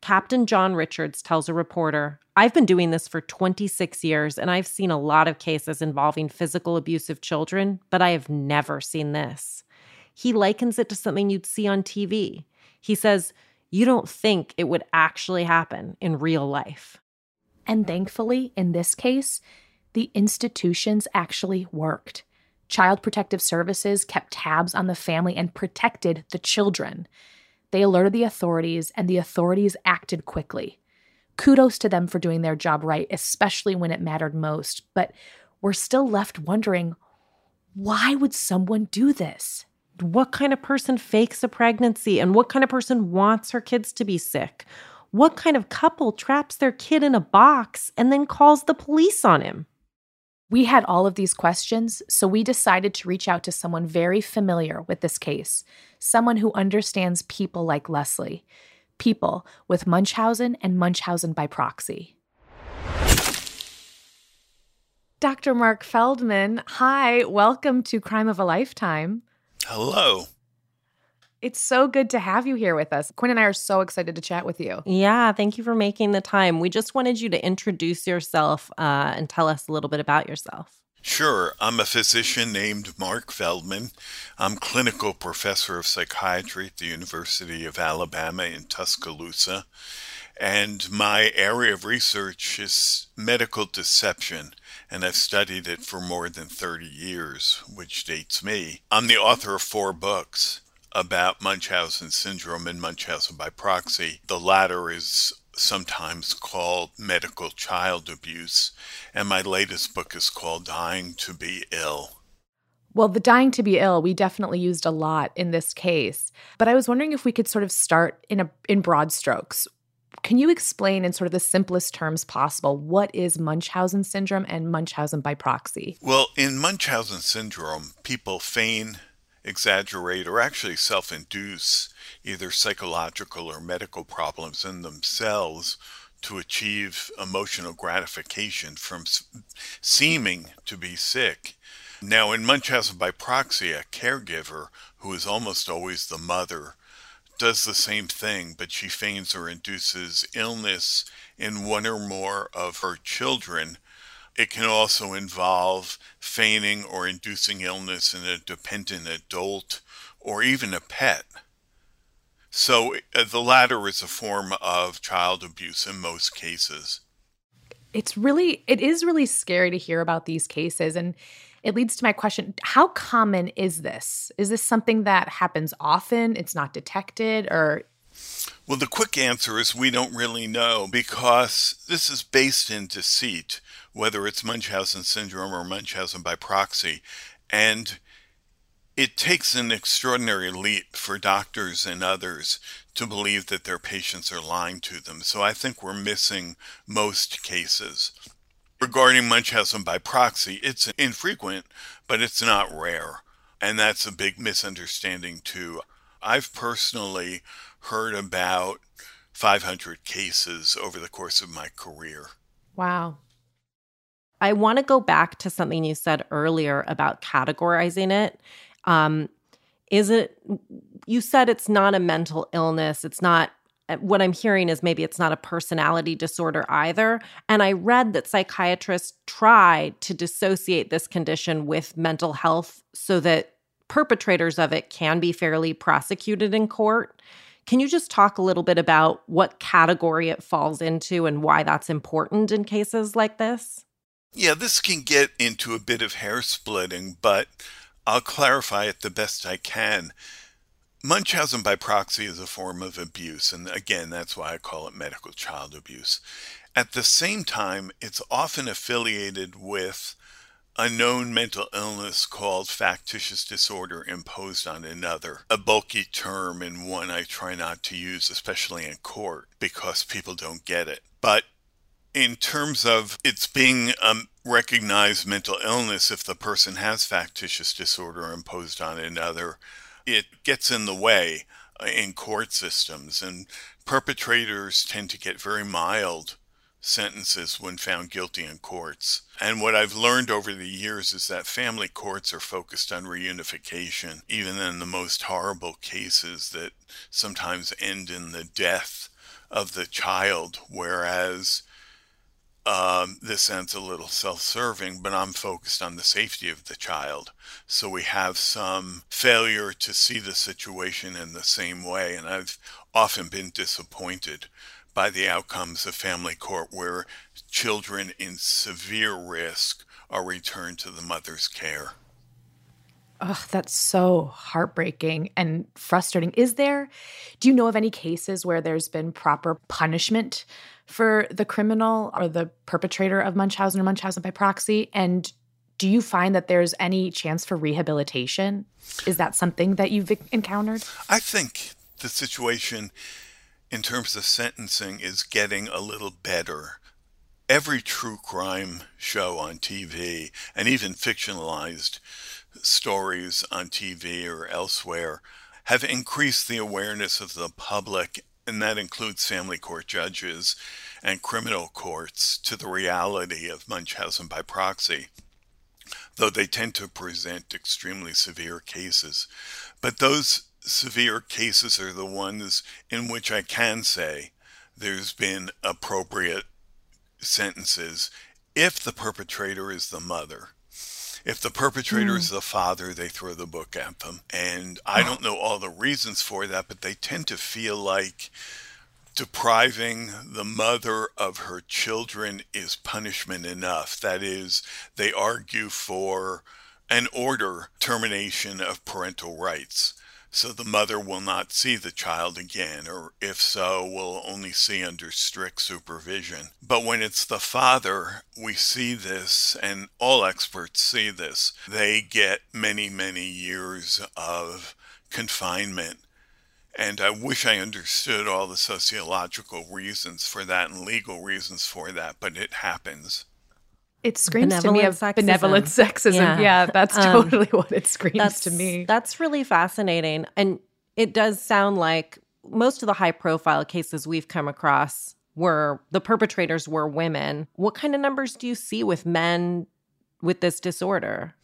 C: Captain John Richards tells a reporter, I've been doing this for 26 years and I've seen a lot of cases involving physical abuse of children, but I have never seen this. He likens it to something you'd see on TV. He says, You don't think it would actually happen in real life.
B: And thankfully, in this case, the institutions actually worked. Child Protective Services kept tabs on the family and protected the children. They alerted the authorities, and the authorities acted quickly. Kudos to them for doing their job right, especially when it mattered most. But we're still left wondering why would someone do this?
C: What kind of person fakes a pregnancy and what kind of person wants her kids to be sick? What kind of couple traps their kid in a box and then calls the police on him?
B: We had all of these questions, so we decided to reach out to someone very familiar with this case, someone who understands people like Leslie, people with Munchausen and Munchausen by proxy. Dr. Marc Feldman, hi, welcome to Crime of a Lifetime.
F: Hello.
B: It's so good to have you here with us. Quinn and I are so excited to chat with you.
C: Yeah, thank you for making the time. We just wanted you to introduce yourself uh, and tell us a little bit about yourself.
F: Sure. I'm a physician named Marc Feldman. I'm clinical professor of psychiatry at the University of Alabama in Tuscaloosa. And my area of research is medical deception, and I've studied it for more than 30 years, which dates me. I'm the author of four books about Munchausen syndrome and Munchausen by proxy. The latter is sometimes called medical child abuse, and my latest book is called Dying to Be Ill.
B: Well, the dying to be ill, we definitely used a lot in this case. But I was wondering if we could sort of start in a in broad strokes. Can you explain in sort of the simplest terms possible what is Munchausen syndrome and Munchausen by proxy?
F: Well, in Munchausen syndrome, people feign exaggerate, or actually self induce either psychological or medical problems in themselves to achieve emotional gratification from seeming to be sick. Now, in Munchausen by proxy, a caregiver, who is almost always the mother, does the same thing, but she feigns or induces illness in one or more of her children it can also involve feigning or inducing illness in a dependent adult or even a pet. So uh, the latter is a form of child abuse in most cases.
B: It's really, it is really scary to hear about these cases. And it leads to my question How common is this? Is this something that happens often? It's not detected or
F: well, the quick answer is we don't really know because this is based in deceit, whether it's Munchausen syndrome or Munchausen by proxy. And it takes an extraordinary leap for doctors and others to believe that their patients are lying to them. So I think we're missing most cases. Regarding Munchausen by proxy, it's infrequent, but it's not rare. And that's a big misunderstanding, too. I've personally heard about 500 cases over the course of my career.
B: Wow.
C: I want to go back to something you said earlier about categorizing it. Um, is it, you said it's not a mental illness, it's not Uh, what I'm hearing is maybe it's not a personality disorder either. And I read that psychiatrists try to dissociate this condition with mental health so that perpetrators of it can be fairly prosecuted in court. Can you just talk a little bit about what category it falls into and why that's important in cases like this?
F: Yeah, this can get into a bit of hair splitting, but I'll clarify it the best I can. Munchausen by proxy is a form of abuse, and again, that's why I call it medical child abuse. At the same time, it's often affiliated with a known mental illness called factitious disorder imposed on another, a bulky term and one I try not to use, especially in court, because people don't get it. But in terms of it's being a recognized mental illness, if the person has factitious disorder imposed on another, it gets in the way uh, in court systems, and perpetrators tend to get very mild sentences when found guilty in courts. And what I've learned over the years is that family courts are focused on reunification, even in the most horrible cases that sometimes end in the death of the child, whereas um, this sounds a little self serving, but I'm focused on the safety of the child. So we have some failure to see the situation in the same way. And I've often been disappointed by the outcomes of family court where children in severe risk are returned to the mother's care.
B: Oh, that's so heartbreaking and frustrating. Is there, do you know of any cases where there's been proper punishment for the criminal or the perpetrator of Munchausen or Munchausen by proxy? And do you find that there's any chance for rehabilitation? Is that something that you've encountered?
F: I think the situation in terms of sentencing is getting a little better. Every true crime show on TV and even fictionalized stories on TV or elsewhere have increased the awareness of the public, and that includes family court judges and criminal courts, to the reality of Munchausen by proxy, though they tend to present extremely severe cases. But those severe cases are the ones in which I can say there's been appropriate sentences if the perpetrator is the mother. If the perpetrator mm. is the father, they throw the book at them. And I don't know all the reasons for that, but they tend to feel like depriving the mother of her children is punishment enough. That is, they argue for an order termination of parental rights so the mother will not see the child again, or if so, will only see under strict supervision. But when it's the father, we see this, and all experts see this. They get many, many years of confinement. And I wish I understood all the sociological reasons for that and legal reasons for that, but it happens.
B: It screams benevolent to me of sexism. benevolent sexism. Yeah, yeah that's um, totally what it screams to me.
C: That's really fascinating. And it does sound like most of the high profile cases we've come across were the perpetrators were women. What kind of numbers do you see with men with this disorder?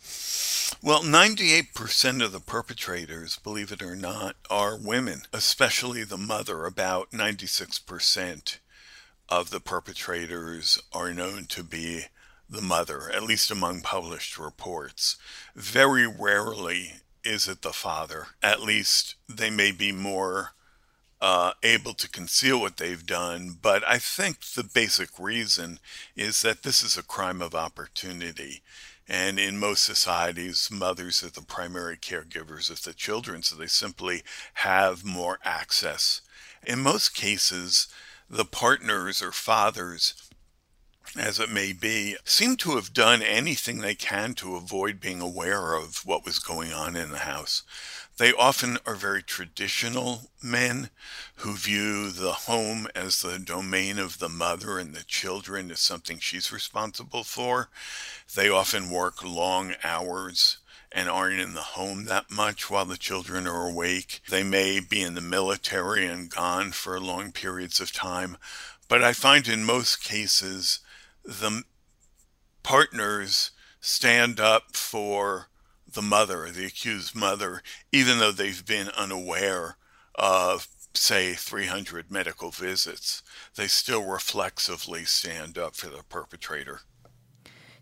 F: Well, 98% of the perpetrators, believe it or not, are women, especially the mother. About 96% of the perpetrators are known to be the mother, at least among published reports. Very rarely is it the father. At least they may be more uh, able to conceal what they've done. But I think the basic reason is that this is a crime of opportunity. And in most societies, mothers are the primary caregivers of the children, so they simply have more access. In most cases, the partners or fathers as it may be, seem to have done anything they can to avoid being aware of what was going on in the house. They often are very traditional men who view the home as the domain of the mother and the children as something she's responsible for. They often work long hours and aren't in the home that much while the children are awake. They may be in the military and gone for long periods of time. But I find in most cases, the partners stand up for the mother, the accused mother, even though they've been unaware of, say, 300 medical visits. They still reflexively stand up for the perpetrator.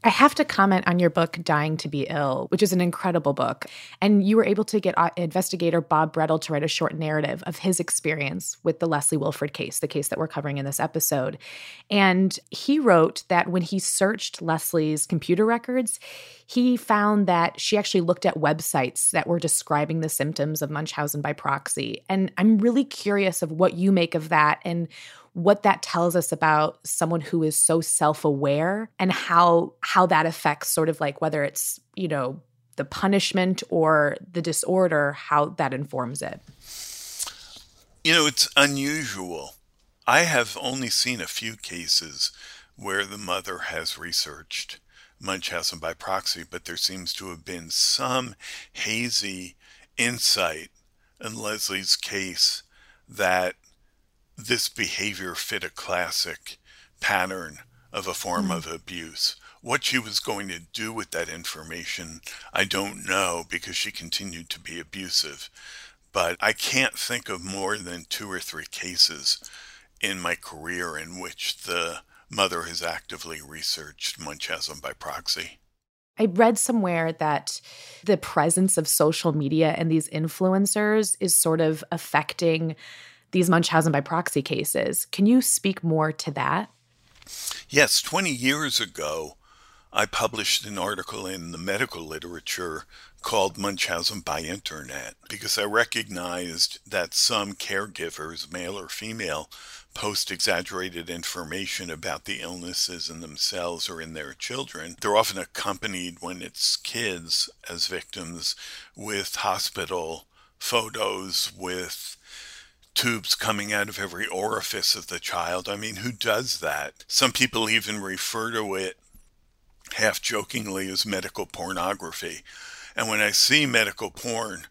B: I have to comment on your book, Dying to Be Ill, which is an incredible book. And you were able to get uh, investigator Bob Brettel to write a short narrative of his experience with the Leslie Wilfred case, the case that we're covering in this episode. And he wrote that when he searched Leslie's computer records, he found that she actually looked at websites that were describing the symptoms of Munchausen by proxy. And I'm really curious of what you make of that and what that tells us about someone who is so self-aware and how how that affects sort of like whether it's, you know, the punishment or the disorder, how that informs it.
F: You know, it's unusual. I have only seen a few cases where the mother has researched Munchausen by proxy, but there seems to have been some hazy insight in Leslie's case that this behavior fit a classic pattern of a form mm. of abuse. What she was going to do with that information, I don't know because she continued to be abusive. But I can't think of more than two or three cases in my career in which the mother has actively researched Munchausen by proxy.
B: I read somewhere that the presence of social media and these influencers is sort of affecting these Munchausen by proxy cases. Can you speak more to that?
F: Yes, 20 years ago, I published an article in the medical literature called Munchausen by Internet because I recognized that some caregivers, male or female, post exaggerated information about the illnesses in themselves or in their children. They're often accompanied when it's kids as victims with hospital photos with tubes coming out of every orifice of the child. I mean, who does that? Some people even refer to it half jokingly as medical pornography. And when I see medical porn,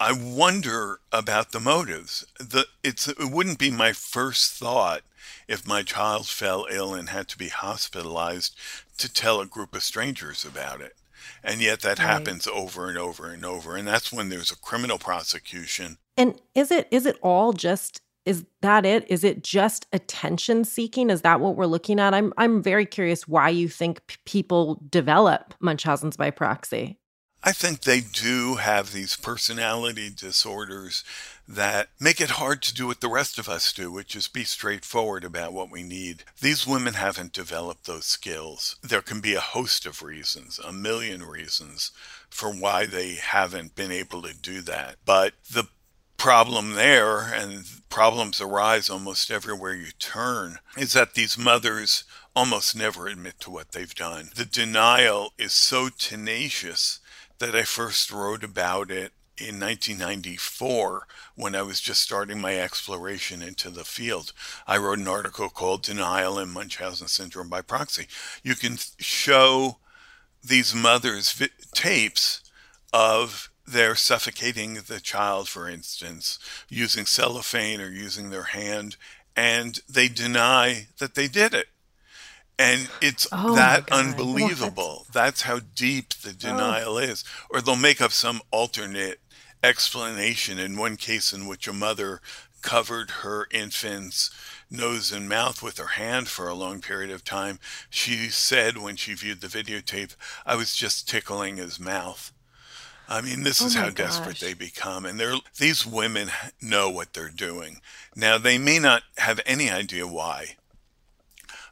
F: I wonder about the motives. The it's it wouldn't be my first thought if my child fell ill and had to be hospitalized to tell a group of strangers about it. And yet that right. happens over and over and over and that's when there's a criminal prosecution.
C: And is it is it all just is that it? Is it just attention seeking? Is that what we're looking at? I'm I'm very curious why you think p- people develop Munchausen's by proxy.
F: I think they do have these personality disorders that make it hard to do what the rest of us do, which is be straightforward about what we need. These women haven't developed those skills. There can be a host of reasons, a million reasons for why they haven't been able to do that. But the problem there, and problems arise almost everywhere you turn, is that these mothers almost never admit to what they've done. The denial is so tenacious that I first wrote about it in 1994 when I was just starting my exploration into the field. I wrote an article called Denial and Munchausen Syndrome by Proxy. You can show these mothers vi- tapes of their suffocating the child, for instance, using cellophane or using their hand, and they deny that they did it and it's oh that unbelievable. What? That's how deep the oh. denial oh. is. Or they'll make up some alternate explanation. In one case, in which a mother covered her infant's nose and mouth with her hand for a long period of time, she said when she viewed the videotape, I was just tickling his mouth. I mean, this oh is how gosh. desperate they become. And they're, these women know what they're doing. Now, they may not have any idea why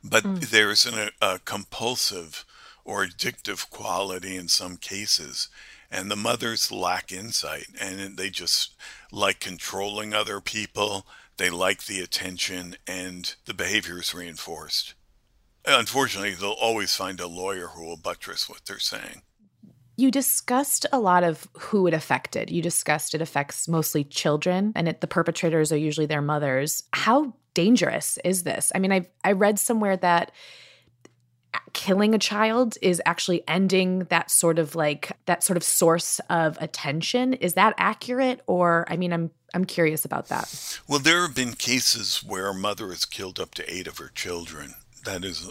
F: but mm. there's an, a compulsive or addictive quality in some cases. And the mothers lack insight and they just like controlling other people. They like the attention and the behavior is reinforced. Unfortunately, they'll always find a lawyer who will buttress what they're saying.
B: You discussed a lot of who it affected. You discussed it affects mostly children, and it, the perpetrators are usually their mothers. How dangerous is this? I mean, I I read somewhere that killing a child is actually ending that sort of like that sort of source of attention. Is that accurate or I mean I'm I'm curious about that.
F: Well, there have been cases where a mother has killed up to 8 of her children. That is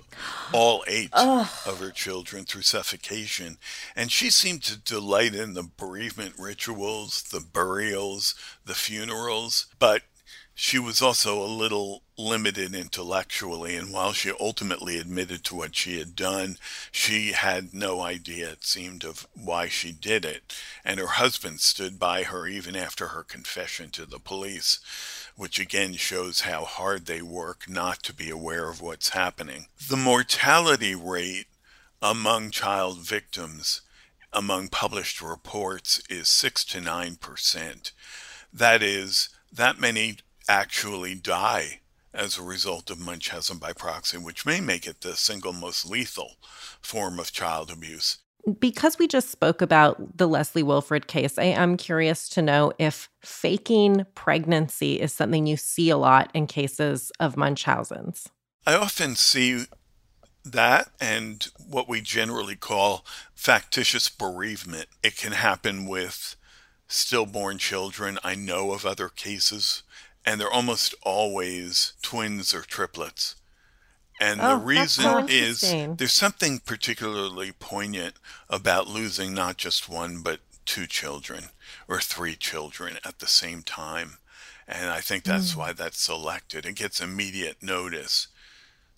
F: all eight of her children through suffocation. And she seemed to delight in the bereavement rituals, the burials, the funerals. But she was also a little limited intellectually, and while she ultimately admitted to what she had done, she had no idea, it seemed, of why she did it. And her husband stood by her even after her confession to the police, which again shows how hard they work not to be aware of what's happening. The mortality rate among child victims among published reports is 6 to 9%. That is, that many actually die as a result of Munchausen by proxy, which may make it the single most lethal form of child abuse.
C: Because we just spoke about the Leslie Wilfred case, I am curious to know if faking pregnancy is something you see a lot in cases of Munchausen's.
F: I often see that and what we generally call factitious bereavement. It can happen with stillborn children. I know of other cases, and they're almost always twins or triplets. And
C: Oh,
F: the
C: that's so
F: reason is there's something particularly poignant about losing not just one, but two children or three children at the same time. And I think that's hmm. why that's selected. It gets immediate notice.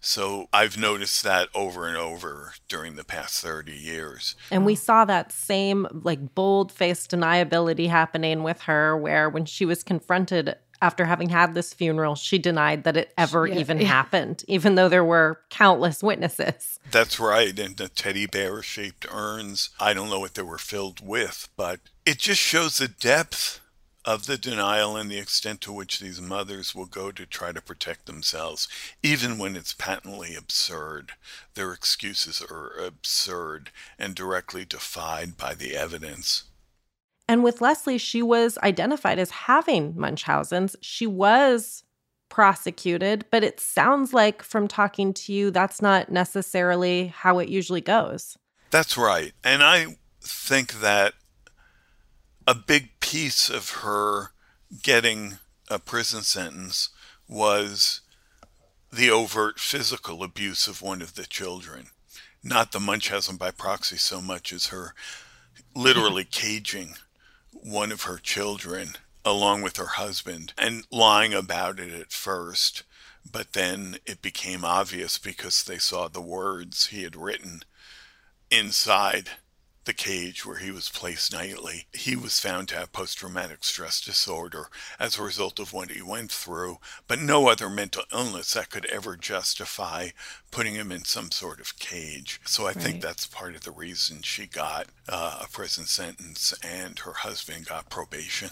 F: So I've noticed that over and over during the past 30 years.
C: And we hmm. saw that same like bold faced deniability happening with her, where when she was confronted after having had this funeral, she denied that it ever
B: Yeah,
C: even
B: yeah.
C: happened, even though there were countless witnesses.
F: That's right. And the teddy bear shaped urns, I don't know what they were filled with, but it just shows the depth of the denial and the extent to which these mothers will go to try to protect themselves, even when it's patently absurd. Their excuses are absurd and directly defied by the evidence.
C: And with Leslie, she was identified as having Munchausen's. She was prosecuted, but it sounds like from talking to you, that's not necessarily how it usually goes.
F: That's right. And I think that a big piece of her getting a prison sentence was the overt physical abuse of one of the children. Not the Munchausen by proxy so much as her literally [LAUGHS] caging one of her children along with her husband and lying about it at first. But then it became obvious because they saw the words he had written inside the cage where he was placed nightly. He was found to have post traumatic stress disorder as a result of what he went through, but no other mental illness that could ever justify putting him in some sort of cage. So I think that's part of the reason she got uh, a prison sentence and her husband got probation.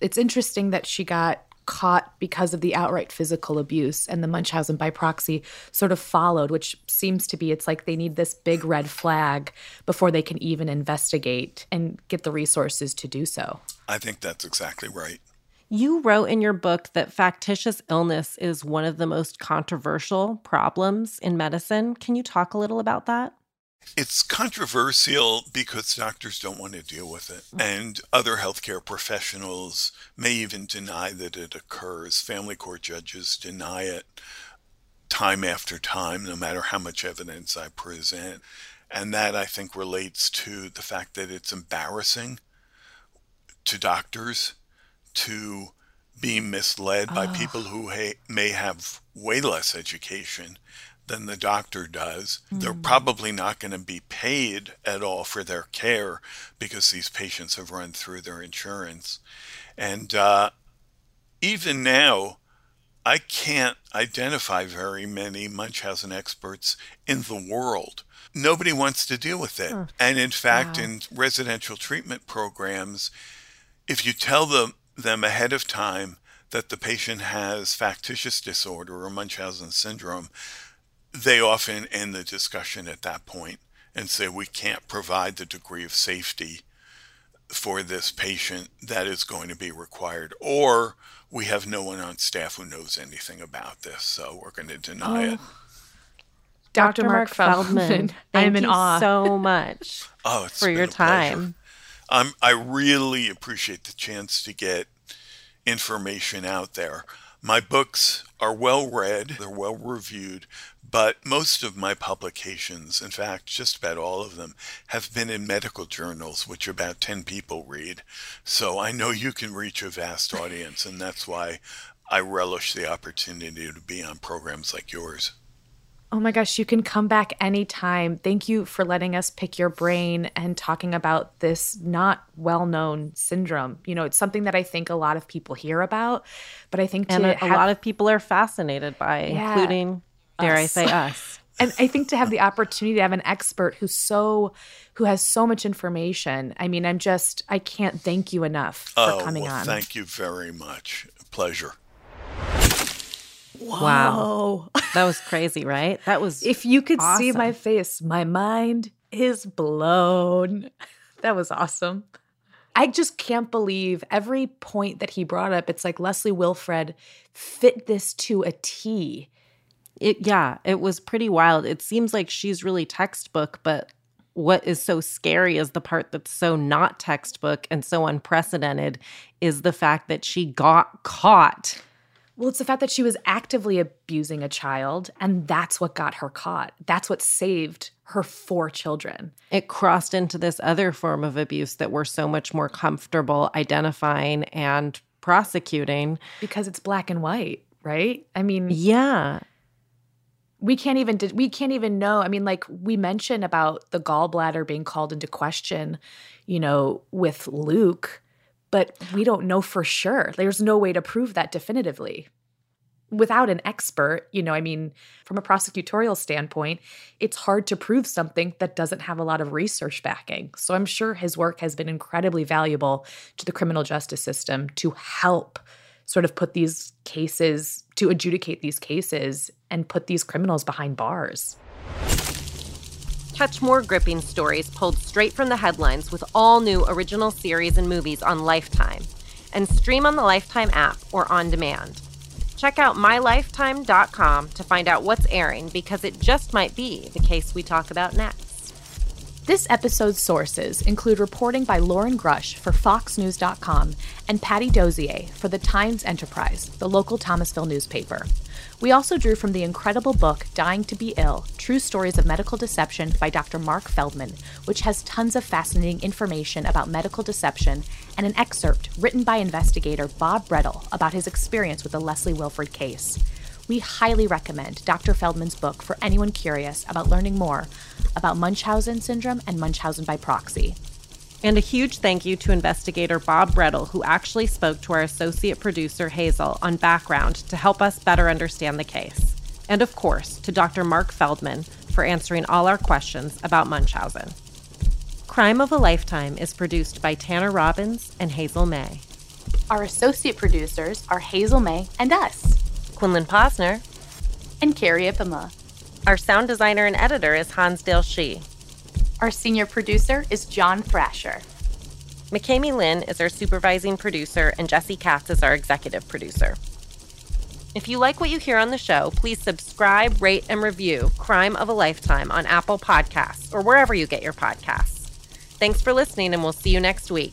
B: It's interesting that she got caught because of the outright physical abuse and the Munchausen by proxy sort of followed, which seems to be it's like they need this big red flag before they can even investigate and get the resources to do so.
F: I think that's exactly right.
C: You wrote in your book that factitious illness is one of the most controversial problems in medicine. Can you talk a little about that?
F: It's controversial because doctors don't want to deal with it. Mm. And other healthcare professionals may even deny that it occurs. Family court judges deny it time after time, no matter how much evidence I present. And that I think relates to the fact that it's embarrassing to doctors to be misled by ah. people who ha- may have way less education than the doctor does. They're probably not going to be paid at all for their care because these patients have run through their insurance. And uh, even now, I can't identify very many Munchausen experts in the world. Nobody wants to deal with it. And in fact, in residential treatment programs, if you tell them, them ahead of time that the patient has factitious disorder or Munchausen syndrome, they often end the discussion at that point and say we can't provide the degree of safety for this patient that is going to be required or we have no one on staff who knows anything about this so we're going to deny it
B: Dr. Marc Feldman, [LAUGHS]
C: thank
B: I'm in
C: you
B: aw.
C: so much [LAUGHS]
F: oh it's
C: for
F: been
C: your
F: a pleasure.
C: time.
F: Um, I really appreciate the chance to get information out there. My books are well read, they're well reviewed, but most of my publications, in fact, just about all of them, have been in medical journals, which about 10 people read. So I know you can reach a vast audience, and that's why I relish the opportunity to be on programs like yours.
B: Oh my gosh, you can come back anytime. Thank you for letting us pick your brain and talking about this not well known syndrome. You know, it's something that I think a lot of people hear about, but I think
C: And
B: to
C: a, a
B: have-
C: lot of people are fascinated by,
B: Yeah.
C: including, dare I say, us. [LAUGHS]
B: and I think to have the opportunity to have an expert who's so who has so much information. I mean, I'm just I can't thank you enough for
F: oh,
B: coming
F: well,
B: on.
F: thank you very much. Pleasure.
G: Whoa.
C: Wow. That was crazy, right? That was
G: if you could see my face, my mind is blown. [LAUGHS] That was awesome. I just can't believe every point that he brought up. It's like Leslie Wilfred fit this to a T.
C: It, yeah, it was pretty wild. It seems like she's really textbook, but what is so scary is the part that's so not textbook and so unprecedented is the fact that she got caught.
G: Well, it's the fact that she was actively abusing a child, and that's what got her caught. That's what saved her four children.
C: It crossed into this other form of abuse that we're so much more comfortable identifying and prosecuting.
G: Because it's black and white, right? I mean,
C: Yeah.
G: We can't even we can't even know i mean like we mentioned about the gallbladder being called into question you know with luke but we don't know for sure. There's no way to prove that definitively. Without an expert you know i mean from a prosecutorial standpoint it's hard to prove something that doesn't have a lot of research backing. So i'm sure his work has been incredibly valuable to the criminal justice system to help sort of put these cases to adjudicate these cases and put these criminals behind bars.
C: Catch more gripping stories pulled straight from the headlines with all new original series and movies on Lifetime. And stream on the Lifetime app or on demand. Check out mylifetime.com to find out what's airing because it just might be the case we talk about next.
B: This episode's sources include reporting by Lauren Grush for FoxNews.com and Patty Dozier for the Times Enterprise, the local Thomasville newspaper. We also drew from the incredible book Dying to Be Ill True Stories of Medical Deception by Dr. Marc Feldman, which has tons of fascinating information about medical deception and an excerpt written by investigator Bob Brettel about his experience with the Leslie Wilfred case. We highly recommend Dr. Feldman's book for anyone curious about learning more about Munchausen syndrome and Munchausen by proxy.
C: And a huge thank you to investigator Bob Brettel, who actually spoke to our associate producer Hazel on background to help us better understand the case. And of course, to Dr. Marc Feldman for answering all our questions about Munchausen. Crime of a Lifetime is produced by Tanner Robbins and Hazel May.
B: Our associate producers are Hazel May and us,
C: Quinlan Posner.
B: and Carrie Ipema.
C: Our sound designer and editor is Hansdale Shee.
B: Our senior producer is John Thrasher.
C: McKamey Lynn is our supervising producer, and Jesse Katz is our executive producer. If you like what you hear on the show, please subscribe, rate, and review Crime of a Lifetime on Apple Podcasts or wherever you get your podcasts. Thanks for listening, and we'll see you next week.